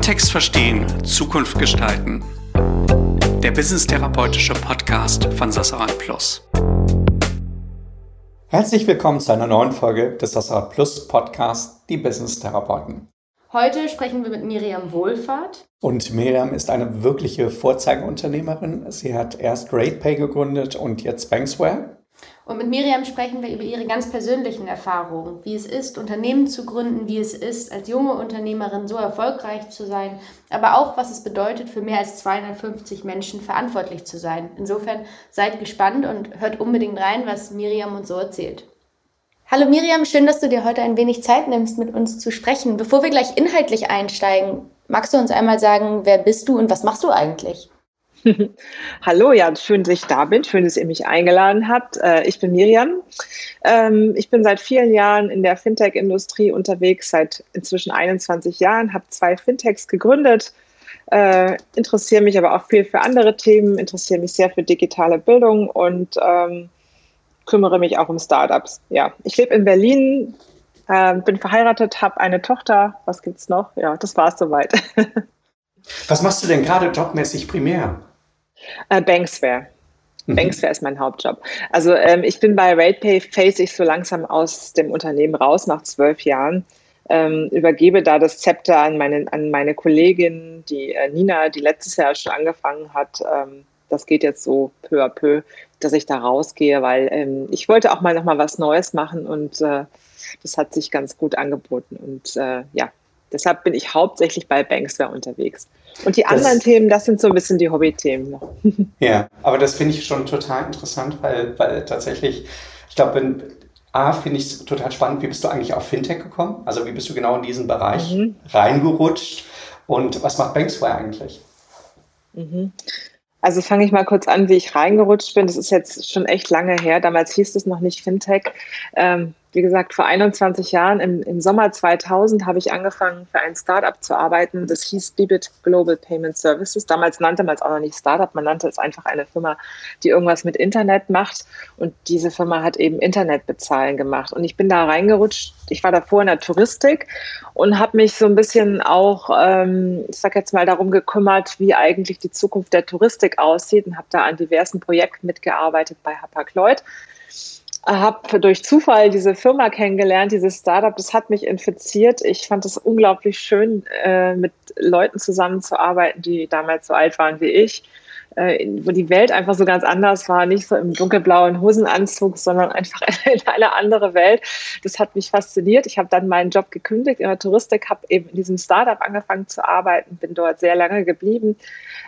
Kontext verstehen, Zukunft gestalten. Der business-therapeutische Podcast von Sassaran Plus. Herzlich willkommen zu einer neuen Folge des Sassaran Plus Podcast, die Business-Therapeuten. Heute sprechen wir mit Miriam Wohlfahrt. Und Miriam ist eine wirkliche Vorzeigeunternehmerin. Sie hat erst RatePay gegründet und jetzt Banksware. Und mit Miriam sprechen wir über ihre ganz persönlichen Erfahrungen, wie es ist, Unternehmen zu gründen, wie es ist, als junge Unternehmerin so erfolgreich zu sein, aber auch, was es bedeutet, für mehr als 250 Menschen verantwortlich zu sein. Insofern seid gespannt und hört unbedingt rein, was Miriam uns so erzählt. Hallo Miriam, schön, dass du dir heute ein wenig Zeit nimmst, mit uns zu sprechen. Bevor wir gleich inhaltlich einsteigen, magst du uns einmal sagen, wer bist du und was machst du eigentlich? Hallo, ja, schön, dass ich da bin. Schön, dass ihr mich eingeladen habt. Äh, ich bin Miriam. Ähm, ich bin seit vielen Jahren in der Fintech-Industrie unterwegs, seit inzwischen 21 Jahren, habe zwei Fintechs gegründet, äh, interessiere mich aber auch viel für andere Themen, interessiere mich sehr für digitale Bildung und ähm, kümmere mich auch um Startups. Ja, ich lebe in Berlin, äh, bin verheiratet, habe eine Tochter. Was gibt's noch? Ja, das war es soweit. Was machst du denn gerade jobmäßig primär? Äh, Banksware. Mhm. Banksware ist mein Hauptjob. Also ähm, ich bin bei RatePay, face ich so langsam aus dem Unternehmen raus nach zwölf Jahren. Ähm, übergebe da das Zepter an meine, an meine Kollegin, die äh, Nina, die letztes Jahr schon angefangen hat. Ähm, das geht jetzt so peu à peu, dass ich da rausgehe, weil ähm, ich wollte auch mal noch mal was Neues machen und äh, das hat sich ganz gut angeboten. Und äh, ja, deshalb bin ich hauptsächlich bei Banksware unterwegs. Und die das, anderen Themen, das sind so ein bisschen die Hobby-Themen. Ja, aber das finde ich schon total interessant, weil, weil tatsächlich, ich glaube, A, finde ich es total spannend, wie bist du eigentlich auf Fintech gekommen? Also wie bist du genau in diesen Bereich mhm. reingerutscht? Und was macht Banksware eigentlich? Mhm. Also fange ich mal kurz an, wie ich reingerutscht bin. Das ist jetzt schon echt lange her. Damals hieß es noch nicht Fintech. Ähm, wie gesagt, vor 21 Jahren, im, im Sommer 2000, habe ich angefangen, für ein Startup zu arbeiten. Das hieß Bibit Global Payment Services. Damals nannte man es auch noch nicht Startup, man nannte es einfach eine Firma, die irgendwas mit Internet macht. Und diese Firma hat eben Internetbezahlen gemacht. Und ich bin da reingerutscht. Ich war davor in der Touristik und habe mich so ein bisschen auch, ähm, ich sag jetzt mal, darum gekümmert, wie eigentlich die Zukunft der Touristik aussieht und habe da an diversen Projekten mitgearbeitet bei Hapag-Lloyd habe durch Zufall diese Firma kennengelernt, dieses Startup. Das hat mich infiziert. Ich fand es unglaublich schön, äh, mit Leuten zusammenzuarbeiten, die damals so alt waren wie ich äh, wo die Welt einfach so ganz anders war, nicht so im dunkelblauen Hosenanzug, sondern einfach in eine andere Welt. Das hat mich fasziniert. Ich habe dann meinen Job gekündigt in der Touristik, habe eben in diesem Startup angefangen zu arbeiten, bin dort sehr lange geblieben.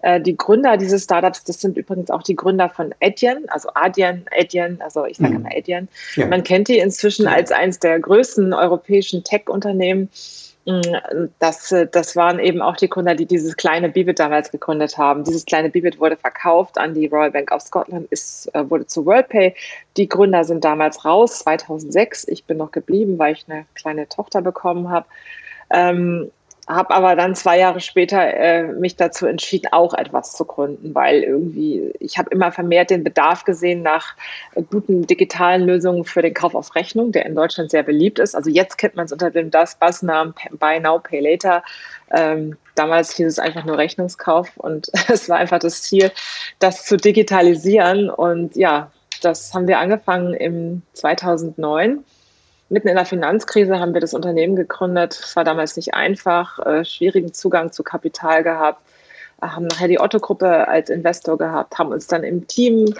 Äh, die Gründer dieses Startups, das sind übrigens auch die Gründer von Adyen, also Adyen, Adyen, also ich sage mhm. immer Adyen. Ja. Man kennt die inzwischen als eines der größten europäischen Tech-Unternehmen. Das, äh, das waren eben auch die Gründer, die dieses kleine Bibit damals gegründet haben. Dieses kleine Bibit wurde verkauft an die Royal Bank of Scotland, ist, äh, wurde zu WorldPay. Die Gründer sind damals raus, 2006. Ich bin noch geblieben, weil ich eine kleine Tochter bekommen habe. Ähm, habe aber dann zwei Jahre später äh, mich dazu entschieden, auch etwas zu gründen, weil irgendwie ich habe immer vermehrt den Bedarf gesehen nach guten digitalen Lösungen für den Kauf auf Rechnung, der in Deutschland sehr beliebt ist. Also jetzt kennt man es unter dem das Bassnamen Buy Now Pay Later. Ähm, damals hieß es einfach nur Rechnungskauf und es war einfach das Ziel, das zu digitalisieren. Und ja, das haben wir angefangen im 2009 mitten in der Finanzkrise haben wir das Unternehmen gegründet. Es war damals nicht einfach, äh, schwierigen Zugang zu Kapital gehabt, äh, haben nachher die Otto-Gruppe als Investor gehabt, haben uns dann im Team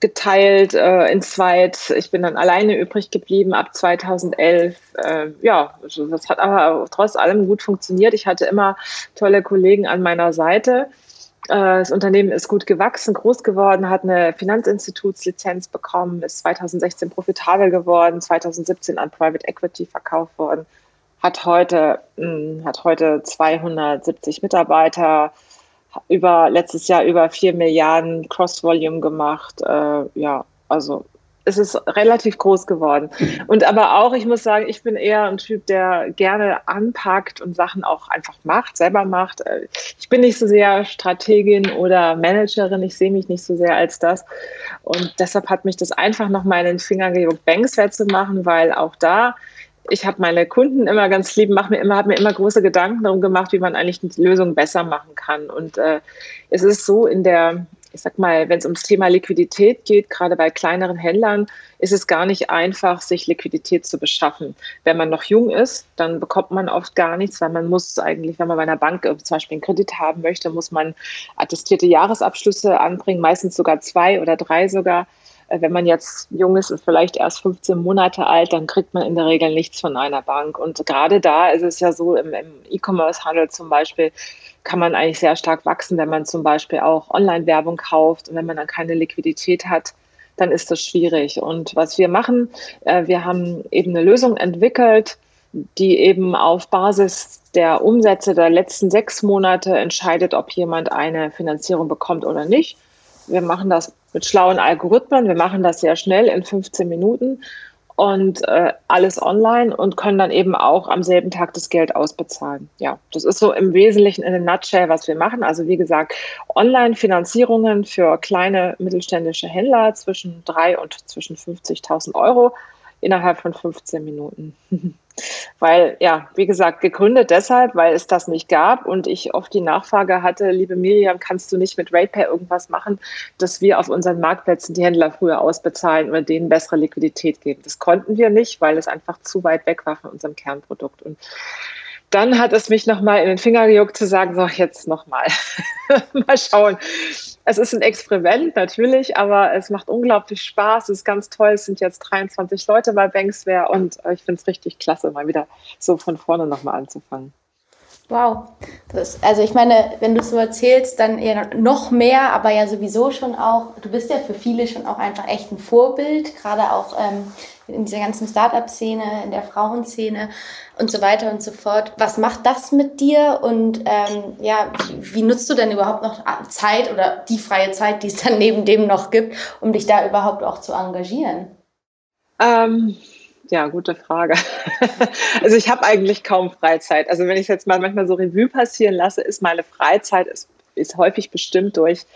geteilt äh, in zweit. Ich bin dann alleine übrig geblieben ab 2011. Äh, ja, also das hat aber trotz allem gut funktioniert. Ich hatte immer tolle Kollegen an meiner Seite. Äh, das Unternehmen ist gut gewachsen, groß geworden, hat eine Finanzinstitutslizenz bekommen, ist 2016 profitabel geworden, 2017 an Private Equity verkauft worden, hat heute, hm, hat heute 270 Mitarbeiter, über letztes Jahr über 4 Milliarden Cross-Volume gemacht. Äh, ja, also es ist relativ groß geworden. Und aber auch, ich muss sagen, ich bin eher ein Typ, der gerne anpackt und Sachen auch einfach macht, selber macht. Äh, ich bin nicht so sehr Strategin oder Managerin. Ich sehe mich nicht so sehr als das. Und deshalb hat mich das einfach nochmal in den Finger gejuckt, Banksware zu machen, weil auch da ich habe meine Kunden immer ganz lieb, mach mir immer, habe mir immer große Gedanken darum gemacht, wie man eigentlich die Lösung besser machen kann. Und äh, es ist so in der, ich sag mal, wenn es ums Thema Liquidität geht, gerade bei kleineren Händlern, ist es gar nicht einfach, sich Liquidität zu beschaffen. Wenn man noch jung ist, dann bekommt man oft gar nichts, weil man muss eigentlich, wenn man bei einer Bank zum Beispiel einen Kredit haben möchte, muss man attestierte Jahresabschlüsse anbringen, meistens sogar zwei oder drei sogar. Äh, wenn man jetzt jung ist und vielleicht erst 15 Monate alt, dann kriegt man in der Regel nichts von einer Bank. Und gerade da ist es ja so, im, im E-Commerce-Handel zum Beispiel, kann man eigentlich sehr stark wachsen, wenn man zum Beispiel auch Online-Werbung kauft und wenn man dann keine Liquidität hat, dann ist das schwierig. Und was wir machen, äh, wir haben eben eine Lösung entwickelt, die eben auf Basis der Umsätze der letzten sechs Monate entscheidet, ob jemand eine Finanzierung bekommt oder nicht. Wir machen das mit schlauen Algorithmen. Wir machen das sehr schnell in 15 Minuten und äh, alles online und können dann eben auch am selben Tag das Geld ausbezahlen. Ja, das ist so im Wesentlichen in a nutshell, was wir machen. Also wie gesagt, Online-Finanzierungen für kleine mittelständische Händler zwischen drei und zwischen 50.000 Euro innerhalb von 15 Minuten. weil, ja, wie gesagt, gegründet deshalb, weil es das nicht gab und ich oft die Nachfrage hatte, liebe Miriam, kannst du nicht mit RatePay irgendwas machen, dass wir auf unseren Marktplätzen die Händler früher ausbezahlen oder denen bessere Liquidität geben? Das konnten wir nicht, weil es einfach zu weit weg war von unserem Kernprodukt. Und dann hat es mich nochmal in den Finger gejuckt zu sagen, so jetzt nochmal. mal schauen. Es ist ein Experiment natürlich, aber es macht unglaublich Spaß. Es ist ganz toll. Es sind jetzt 23 Leute bei Banksware und äh, ich finde es richtig klasse, mal wieder so von vorne nochmal anzufangen. Wow. Das, also ich meine, wenn du es so erzählst, dann eher noch mehr, aber ja sowieso schon auch, du bist ja für viele schon auch einfach echt ein Vorbild, gerade auch ähm, in dieser ganzen Startup-Szene, in der Frauenszene und so weiter und so fort. Was macht das mit dir und ähm, ja, wie, wie, nutzt du denn überhaupt noch Zeit oder die freie Zeit, die es dann neben dem noch gibt, um dich da überhaupt auch zu engagieren? Ähm, ja, gute Frage. also ich habe eigentlich kaum Freizeit. Also wenn ich jetzt mal manchmal so Revue passieren lasse, ist meine Freizeit ist, ist häufig bestimmt durch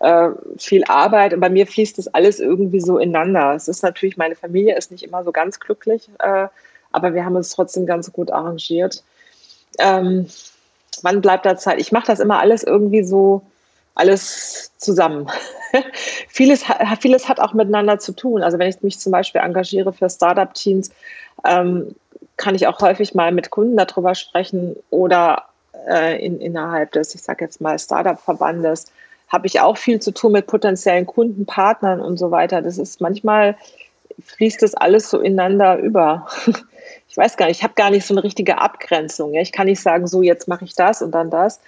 äh, viel Arbeit. Und bei mir fließt das alles irgendwie so ineinander. Es ist natürlich, meine Familie ist nicht immer so ganz glücklich, äh, aber wir haben uns trotzdem ganz gut arrangiert. Ähm, wann bleibt da Zeit? Ich mache das immer alles irgendwie so, alles zusammen. vieles, vieles hat auch miteinander zu tun. Also wenn ich mich zum Beispiel engagiere für Startup-Teams, ähm, kann ich auch häufig mal mit Kunden darüber sprechen oder äh, in, innerhalb des, ich sage jetzt mal, Startup-Verbandes habe ich auch viel zu tun mit potenziellen Kunden, Partnern und so weiter. Das ist manchmal fließt das alles so ineinander über. Ich weiß gar nicht, ich habe gar nicht so eine richtige Abgrenzung. Ja? Ich kann nicht sagen, so jetzt mache ich das und dann das.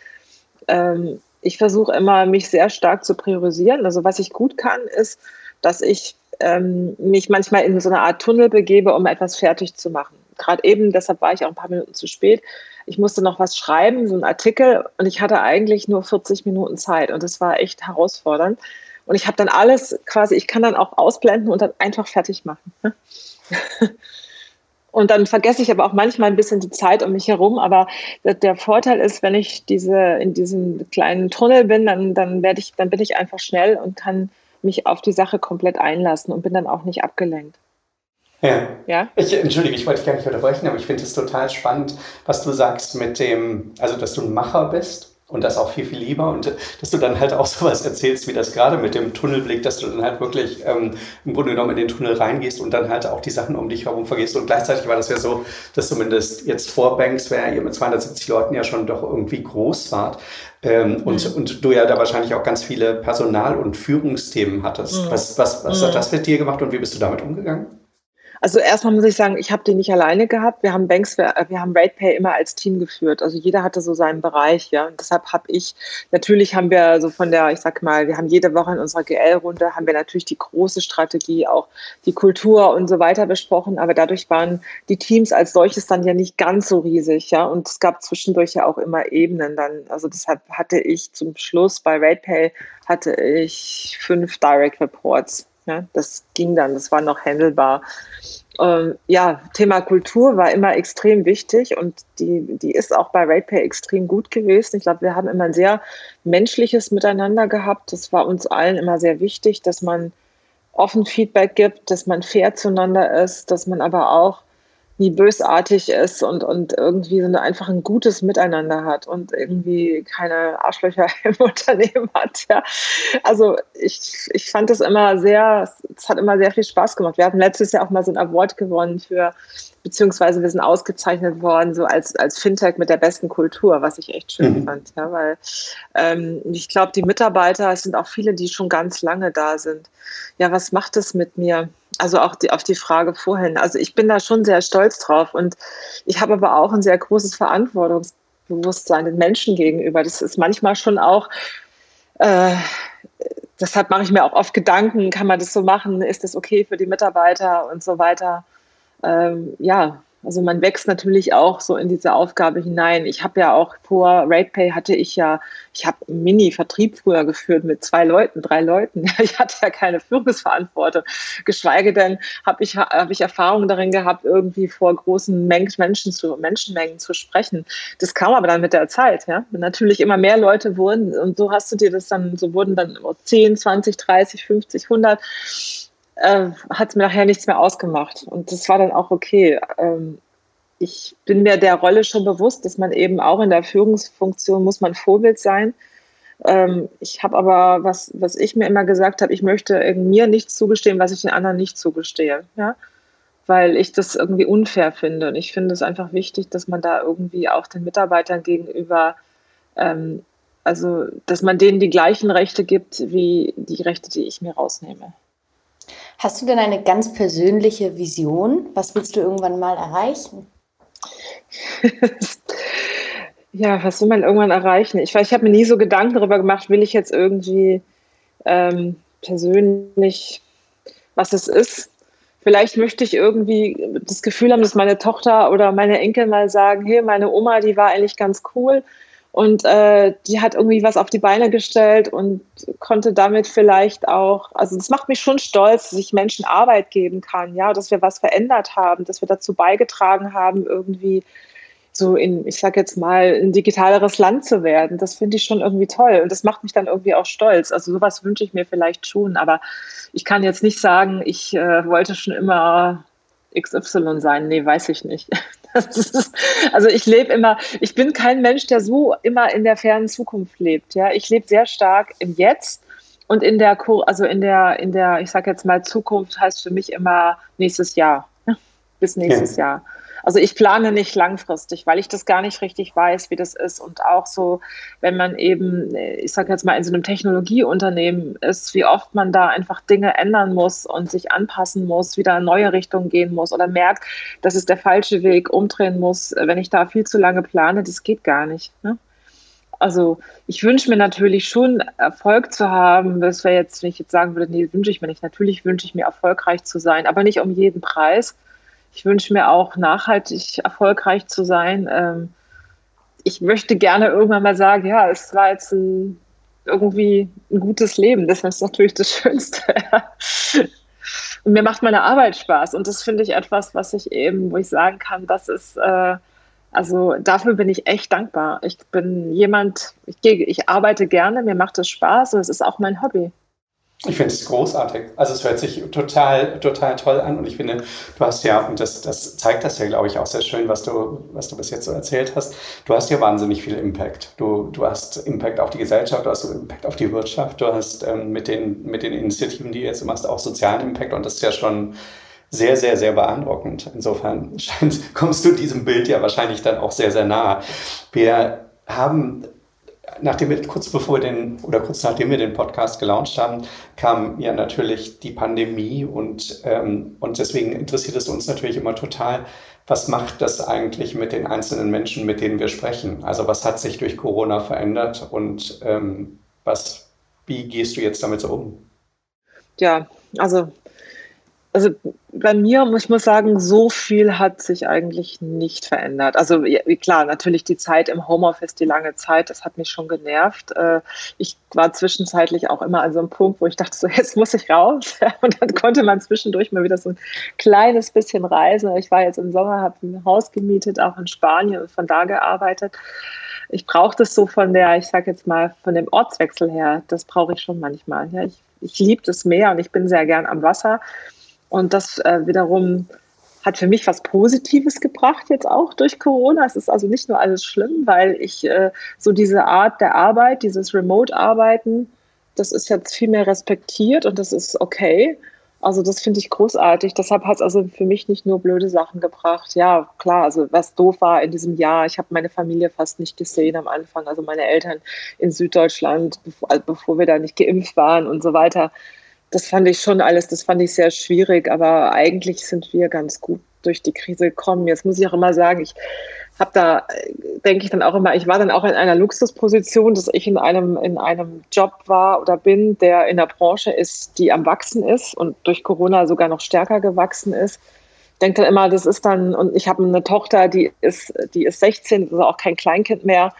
Ähm, ich versuche immer, mich sehr stark zu priorisieren. Also was ich gut kann, ist, dass ich ähm, mich manchmal in so eine Art Tunnel begebe, um etwas fertig zu machen. Gerade eben, deshalb war ich auch ein paar Minuten zu spät. Ich musste noch was schreiben, so einen Artikel, und ich hatte eigentlich nur 40 Minuten Zeit und das war echt herausfordernd. Und ich habe dann alles quasi, ich kann dann auch ausblenden und dann einfach fertig machen. Und dann vergesse ich aber auch manchmal ein bisschen die Zeit um mich herum. Aber der Vorteil ist, wenn ich diese in diesem kleinen Tunnel bin, dann, dann werde ich, dann bin ich einfach schnell und kann mich auf die Sache komplett einlassen und bin dann auch nicht abgelenkt. Ja. ja? Ich, entschuldige, ich wollte dich gar nicht unterbrechen, aber ich finde es total spannend, was du sagst mit dem, also dass du ein Macher bist und das auch viel, viel lieber und dass du dann halt auch sowas erzählst, wie das gerade mit dem Tunnelblick, dass du dann halt wirklich ähm, im Grunde genommen in den Tunnel reingehst und dann halt auch die Sachen um dich herum vergisst. Und gleichzeitig war das ja so, dass zumindest jetzt vor Banks, wer ihr mit 270 Leuten ja schon doch irgendwie groß wart ähm, und, mhm. und du ja da wahrscheinlich auch ganz viele Personal- und Führungsthemen hattest. Mhm. Was, was, was mhm. hat das mit dir gemacht und wie bist du damit umgegangen? Also erstmal muss ich sagen, ich habe die nicht alleine gehabt. Wir haben Banks, wir, wir haben RatePay immer als Team geführt. Also jeder hatte so seinen Bereich, ja. Und deshalb habe ich, natürlich haben wir so von der, ich sag mal, wir haben jede Woche in unserer GL-Runde, haben wir natürlich die große Strategie, auch die Kultur und so weiter besprochen. Aber dadurch waren die Teams als solches dann ja nicht ganz so riesig, ja. Und es gab zwischendurch ja auch immer Ebenen dann. Also deshalb hatte ich zum Schluss bei RatePay hatte ich fünf Direct Reports ja, das ging dann, das war noch handelbar. Ähm, ja, Thema Kultur war immer extrem wichtig und die, die ist auch bei RatePay extrem gut gewesen. Ich glaube, wir haben immer ein sehr menschliches Miteinander gehabt. Das war uns allen immer sehr wichtig, dass man offen Feedback gibt, dass man fair zueinander ist, dass man aber auch nie bösartig ist und, und irgendwie so einfach ein gutes Miteinander hat und irgendwie keine Arschlöcher im Unternehmen hat. Ja. Also ich, ich fand das immer sehr, es hat immer sehr viel Spaß gemacht. Wir hatten letztes Jahr auch mal so ein Award gewonnen für, beziehungsweise wir sind ausgezeichnet worden, so als, als Fintech mit der besten Kultur, was ich echt schön mhm. fand. Ja, weil ähm, ich glaube, die Mitarbeiter, es sind auch viele, die schon ganz lange da sind. Ja, was macht es mit mir? Also auch die, auf die Frage vorhin. Also ich bin da schon sehr stolz drauf und ich habe aber auch ein sehr großes Verantwortungsbewusstsein den Menschen gegenüber. Das ist manchmal schon auch, äh, deshalb mache ich mir auch oft Gedanken, kann man das so machen, ist das okay für die Mitarbeiter und so weiter. Ähm, ja, also man wächst natürlich auch so in diese Aufgabe hinein. Ich habe ja auch vor RatePay hatte ich ja, ich habe Mini-Vertrieb früher geführt mit zwei Leuten, drei Leuten. Ich hatte ja keine Führungsverantwortung. Geschweige denn habe ich, hab ich Erfahrungen darin gehabt, irgendwie vor großen Menschen zu, Menschenmengen zu sprechen. Das kam aber dann mit der Zeit, ja. Natürlich immer mehr Leute wurden und so hast du dir das dann, so wurden dann 10, 20, 30, 50, 100 äh, hat es mir nachher nichts mehr ausgemacht. Und das war dann auch okay. Ähm, ich bin mir der Rolle schon bewusst, dass man eben auch in der Führungsfunktion muss man Vorbild sein. Ähm, ich habe aber, was, was ich mir immer gesagt habe, ich möchte mir nichts zugestehen, was ich den anderen nicht zugestehe. Ja? Weil ich das irgendwie unfair finde. Und ich finde es einfach wichtig, dass man da irgendwie auch den Mitarbeitern gegenüber ähm, also dass man denen die gleichen Rechte gibt wie die Rechte, die ich mir rausnehme. Hast du denn eine ganz persönliche Vision? Was willst du irgendwann mal erreichen? ja, was will man irgendwann erreichen? Ich, ich habe mir nie so Gedanken darüber gemacht, will ich jetzt irgendwie ähm, persönlich, was es ist. Vielleicht möchte ich irgendwie das Gefühl haben, dass meine Tochter oder meine Enkel mal sagen, hey, meine Oma, die war eigentlich ganz cool und äh, die hat irgendwie was auf die Beine gestellt und konnte damit vielleicht auch, also das macht mich schon stolz, dass ich Menschen Arbeit geben kann, ja, dass wir was verändert haben, dass wir dazu beigetragen haben, irgendwie so in, ich sag jetzt mal, ein digitaleres Land zu werden. Das finde ich schon irgendwie toll und das macht mich dann irgendwie auch stolz. Also sowas wünsche ich mir vielleicht schon, aber ich kann jetzt nicht sagen, ich äh, wollte schon immer XY sein. Nee, weiß ich nicht. Also ich lebe immer, ich bin kein Mensch, der so immer in der fernen Zukunft lebt. Ja, ich lebe sehr stark im Jetzt und in der, also in der, in der, ich sage jetzt mal Zukunft heißt für mich immer nächstes Jahr, bis nächstes ja. Jahr. Also ich plane nicht langfristig, weil ich das gar nicht richtig weiß, wie das ist. Und auch so, wenn man eben, ich sage jetzt mal, in so einem Technologieunternehmen ist, wie oft man da einfach Dinge ändern muss und sich anpassen muss, wieder in neue Richtungen gehen muss oder merkt, das ist der falsche Weg, umdrehen muss, wenn ich da viel zu lange plane, das geht gar nicht. Ne? Also ich wünsche mir natürlich schon Erfolg zu haben. Das wäre jetzt, wenn ich jetzt sagen würde, nee, wünsche ich mir nicht. Natürlich wünsche ich mir erfolgreich zu sein, aber nicht um jeden Preis ich wünsche mir auch nachhaltig erfolgreich zu sein. Ähm, ich möchte gerne irgendwann mal sagen, ja, es war jetzt ein, irgendwie ein gutes Leben. Das ist natürlich das Schönste. und mir macht meine Arbeit Spaß. Und das finde ich etwas, was ich eben, wo ich sagen kann, das ist, äh, also dafür bin ich echt dankbar. Ich bin jemand, ich, ich arbeite gerne, mir macht es Spaß und es ist auch mein Hobby. Ich finde es großartig. Also es hört sich total, total toll an und ich finde, du hast ja, und das, das zeigt das ja, glaube ich, auch sehr schön, was du, was du bis jetzt so erzählt hast. Du hast ja wahnsinnig viel Impact. Du, du hast Impact auf die Gesellschaft, du hast Impact auf die Wirtschaft, du hast ähm, mit, den, mit den Initiativen, die du jetzt machst, auch sozialen Impact und das ist ja schon sehr, sehr, sehr beeindruckend. Insofern scheint, kommst du diesem Bild ja wahrscheinlich dann auch sehr, sehr nahe. Wir haben nachdem wir kurz bevor den oder kurz nachdem wir den Podcast gelauncht haben, kam ja natürlich die Pandemie und, ähm, und deswegen interessiert es uns natürlich immer total, was macht das eigentlich mit den einzelnen Menschen, mit denen wir sprechen? Also was hat sich durch Corona verändert und ähm, was, wie gehst du jetzt damit so um? Ja, also also bei mir, ich muss sagen, so viel hat sich eigentlich nicht verändert. Also klar, natürlich die Zeit im Homeoffice, die lange Zeit, das hat mich schon genervt. Äh, ich war zwischenzeitlich auch immer an so einem Punkt, wo ich dachte, so jetzt muss ich raus. Und dann konnte man zwischendurch mal wieder so ein kleines bisschen reisen. Ich war jetzt im Sommer, habe ein Haus gemietet, auch in Spanien und von da gearbeitet. Ich brauche das so von der, ich sage jetzt mal, von dem Ortswechsel her. Das brauche ich schon manchmal. Ja, ich, ich liebe das Meer und ich bin sehr gern am Wasser. Und das äh, wiederum hat für mich was Positives gebracht jetzt auch durch Corona. Es ist also nicht nur alles schlimm, weil ich äh, so diese Art der Arbeit, dieses Remote-Arbeiten, das ist jetzt viel mehr respektiert und das ist okay. Also das finde ich großartig. Deshalb hat es also für mich nicht nur blöde Sachen gebracht. Ja, klar, also was doof war in diesem Jahr, ich habe meine Familie fast nicht gesehen am Anfang, also meine Eltern in Süddeutschland, bevor, also bevor wir da nicht geimpft waren und so weiter. Das fand ich schon alles, das fand ich sehr schwierig, aber eigentlich sind wir ganz gut durch die Krise gekommen. Jetzt muss ich auch immer sagen, ich habe da, denke ich dann auch immer, ich war dann auch in einer Luxusposition, dass ich in einem, in einem Job war oder bin, der in der Branche ist, die am Wachsen ist und durch Corona sogar noch stärker gewachsen ist. Denke dann immer, das ist dann, und ich habe eine Tochter, die ist, die ist 16, also auch kein Kleinkind mehr.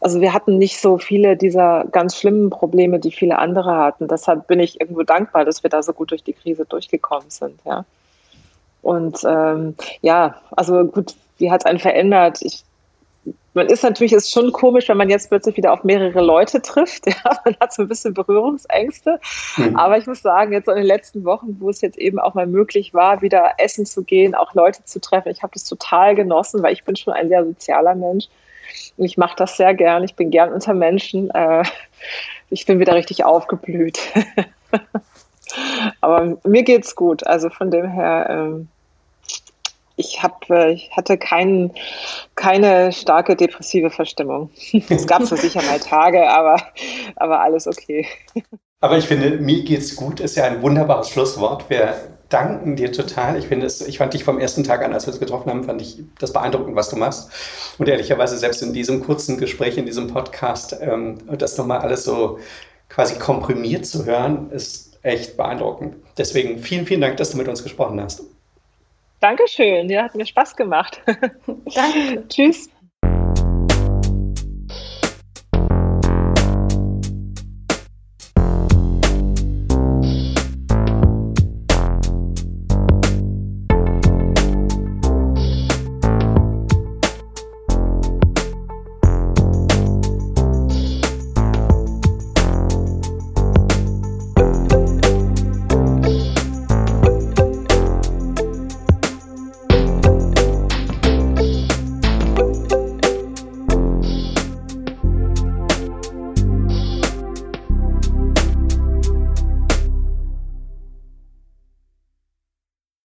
Also wir hatten nicht so viele dieser ganz schlimmen Probleme, die viele andere hatten. Deshalb bin ich irgendwo dankbar, dass wir da so gut durch die Krise durchgekommen sind, ja. Und ähm, ja, also gut, wie hat es einen verändert? Ich, man ist natürlich, ist schon komisch, wenn man jetzt plötzlich wieder auf mehrere Leute trifft. Ja, man hat so ein bisschen Berührungsängste. Mhm. Aber ich muss sagen, jetzt so in den letzten Wochen, wo es jetzt eben auch mal möglich war, wieder essen zu gehen, auch Leute zu treffen, ich habe das total genossen, weil ich bin schon ein sehr sozialer Mensch. Und ich mache das sehr gern. Ich bin gern unter Menschen. Äh, ich bin wieder richtig aufgeblüht. Aber mir geht's gut. Also von dem her, ähm, ich, hab, äh, ich hatte kein, keine starke depressive Verstimmung. Es gab so sicher mal Tage, aber, aber alles okay. Aber ich finde, mir geht's gut ist ja ein wunderbares Schlusswort. Wir danken dir total. Ich finde es, ich fand dich vom ersten Tag an, als wir uns getroffen haben, fand ich das beeindruckend, was du machst. Und ehrlicherweise selbst in diesem kurzen Gespräch, in diesem Podcast, ähm, das nochmal alles so quasi komprimiert zu hören, ist echt beeindruckend. Deswegen vielen, vielen Dank, dass du mit uns gesprochen hast. Dankeschön, ja, hat mir Spaß gemacht. Danke. Tschüss.